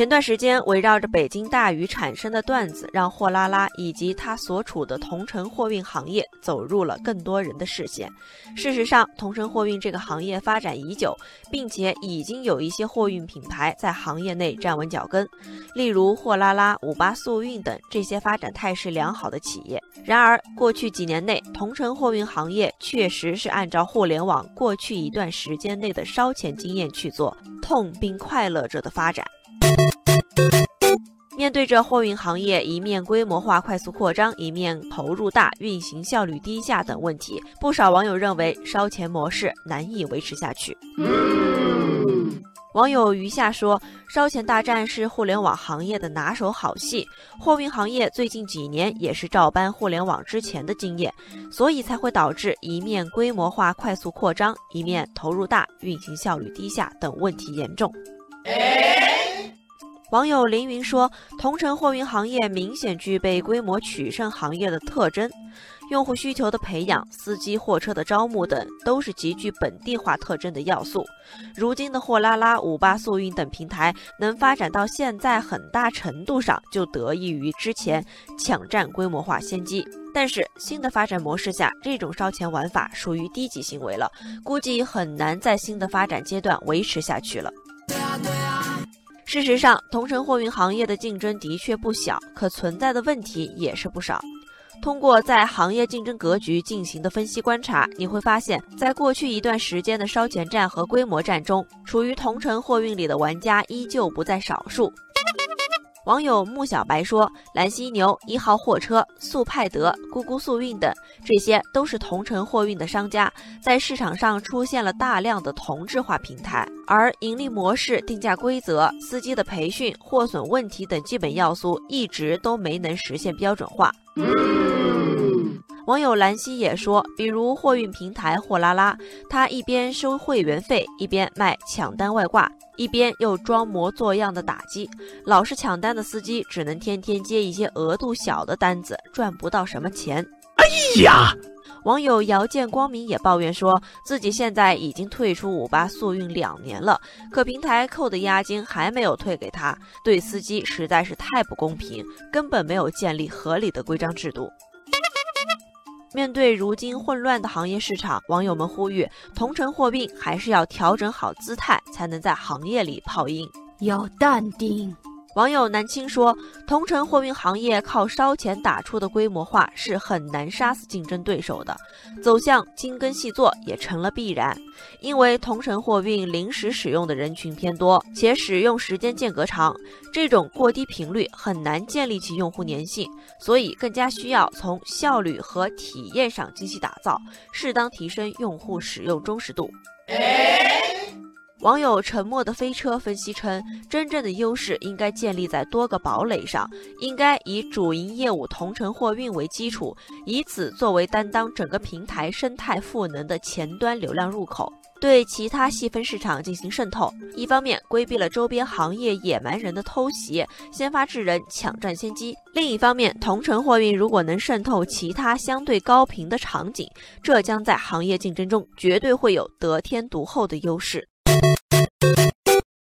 前段时间，围绕着北京大雨产生的段子，让货拉拉以及它所处的同城货运行业走入了更多人的视线。事实上，同城货运这个行业发展已久，并且已经有一些货运品牌在行业内站稳脚跟，例如货拉拉、五八速运等这些发展态势良好的企业。然而，过去几年内，同城货运行业确实是按照互联网过去一段时间内的烧钱经验去做，痛并快乐着的发展。面对着货运行业一面规模化快速扩张，一面投入大、运行效率低下等问题，不少网友认为烧钱模式难以维持下去。网友余下说：“烧钱大战是互联网行业的拿手好戏，货运行业最近几年也是照搬互联网之前的经验，所以才会导致一面规模化快速扩张，一面投入大、运行效率低下等问题严重。”网友凌云说：“同城货运行业明显具备规模取胜行业的特征，用户需求的培养、司机、货车的招募等，都是极具本地化特征的要素。如今的货拉拉、五八速运等平台能发展到现在，很大程度上就得益于之前抢占规模化先机。但是新的发展模式下，这种烧钱玩法属于低级行为了，估计很难在新的发展阶段维持下去了。”事实上，同城货运行业的竞争的确不小，可存在的问题也是不少。通过在行业竞争格局进行的分析观察，你会发现在过去一段时间的烧钱战和规模战中，处于同城货运里的玩家依旧不在少数。网友穆小白说：“蓝犀牛、一号货车、速派德、咕咕速运等，这些都是同城货运的商家，在市场上出现了大量的同质化平台，而盈利模式、定价规则、司机的培训、货损问题等基本要素，一直都没能实现标准化。”网友兰溪也说，比如货运平台货拉拉，他一边收会员费，一边卖抢单外挂，一边又装模作样的打击，老是抢单的司机只能天天接一些额度小的单子，赚不到什么钱。哎呀！网友遥见光明也抱怨说，自己现在已经退出五八速运两年了，可平台扣的押金还没有退给他，对司机实在是太不公平，根本没有建立合理的规章制度。面对如今混乱的行业市场，网友们呼吁同城货币还是要调整好姿态，才能在行业里泡音。要淡定。网友南青说：“同城货运行业靠烧钱打出的规模化是很难杀死竞争对手的，走向精耕细作也成了必然。因为同城货运临时使用的人群偏多，且使用时间间隔长，这种过低频率很难建立起用户粘性，所以更加需要从效率和体验上精细打造，适当提升用户使用忠实度。”网友沉默的飞车分析称，真正的优势应该建立在多个堡垒上，应该以主营业务同城货运为基础，以此作为担当整个平台生态赋能的前端流量入口，对其他细分市场进行渗透。一方面规避了周边行业野蛮人的偷袭，先发制人，抢占先机；另一方面，同城货运如果能渗透其他相对高频的场景，这将在行业竞争中绝对会有得天独厚的优势。